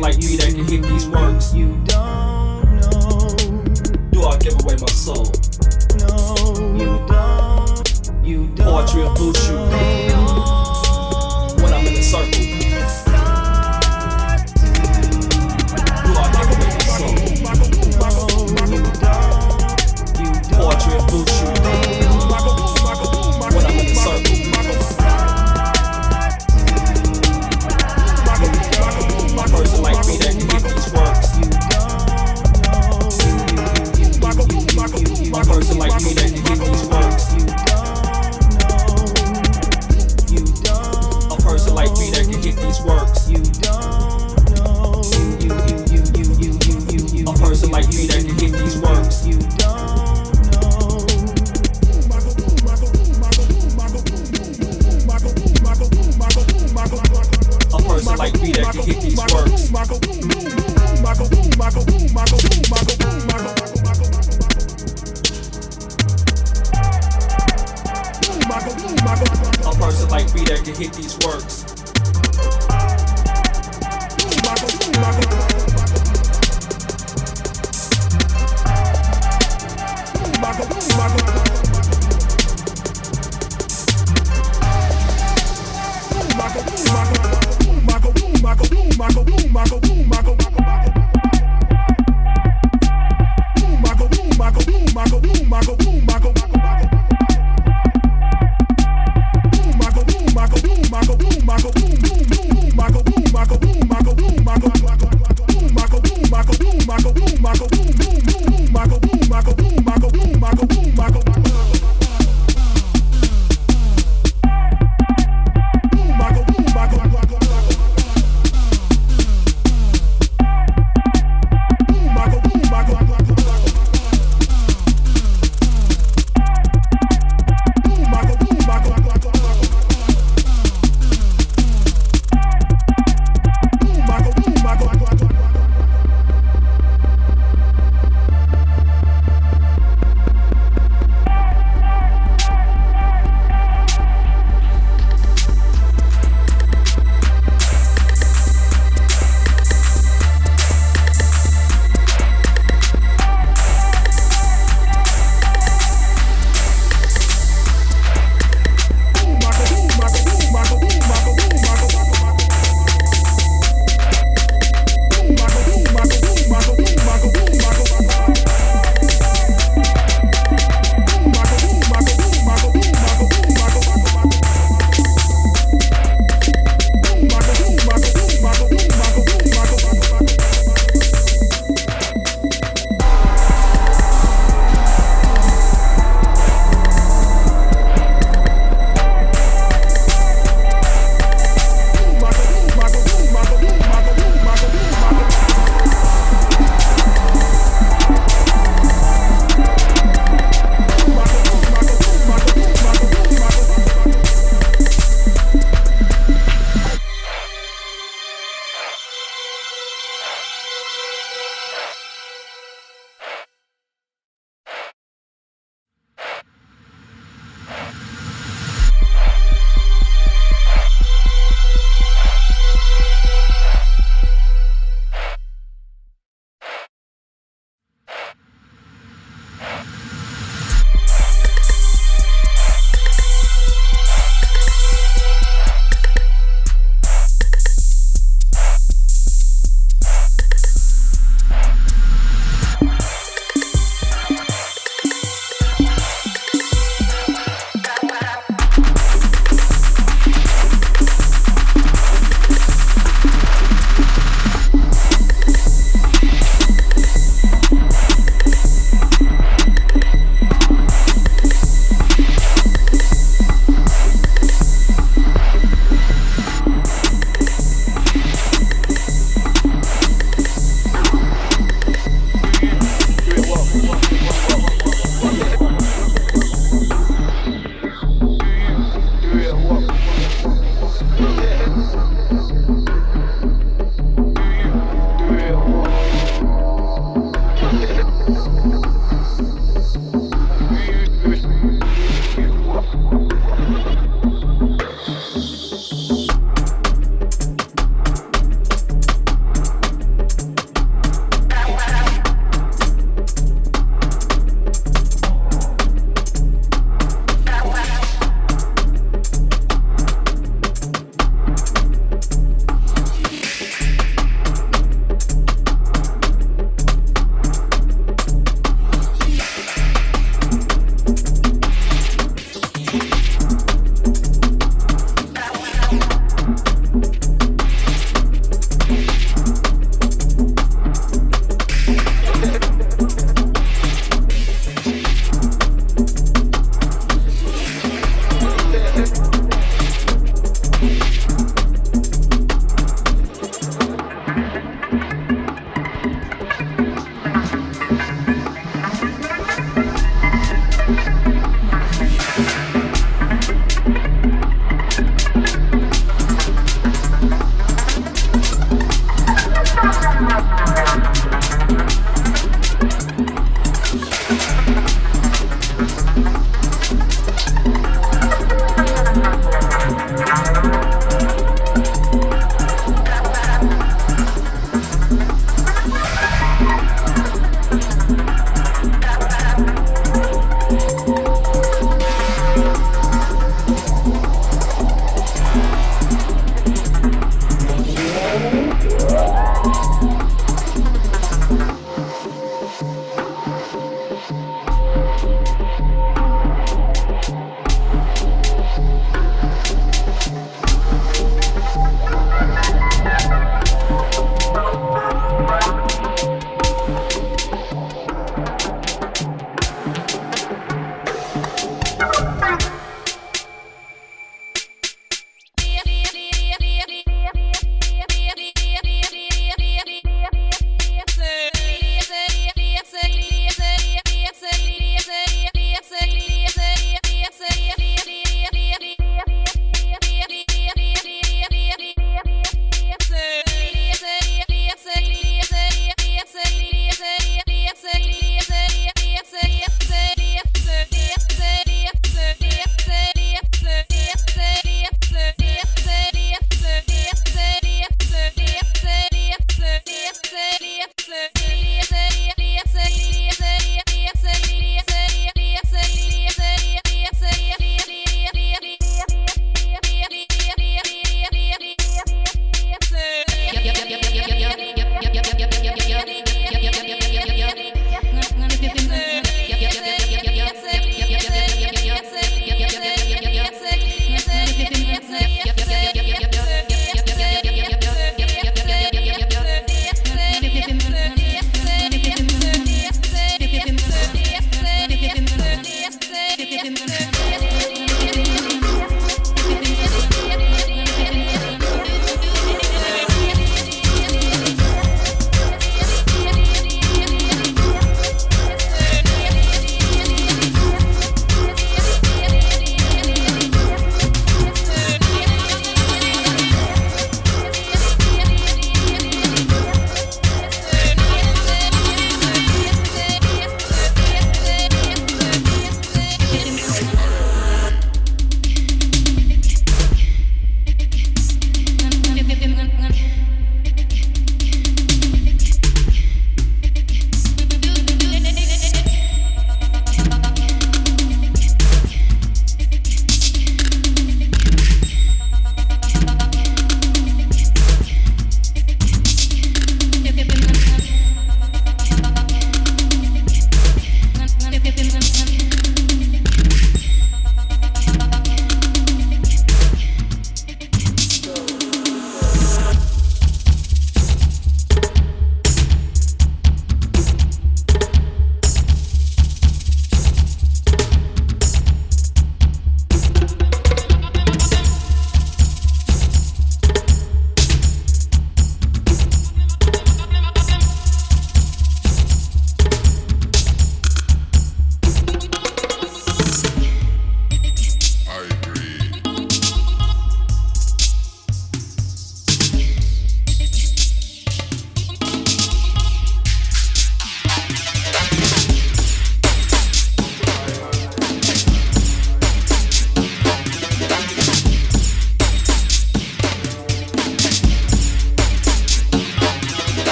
like me that can hit these words. You don't know. Do I give away my soul? No. You don't. You don't. Poetry of boost. When I'm in a circle. Marco, boom, Marco, boom, boom.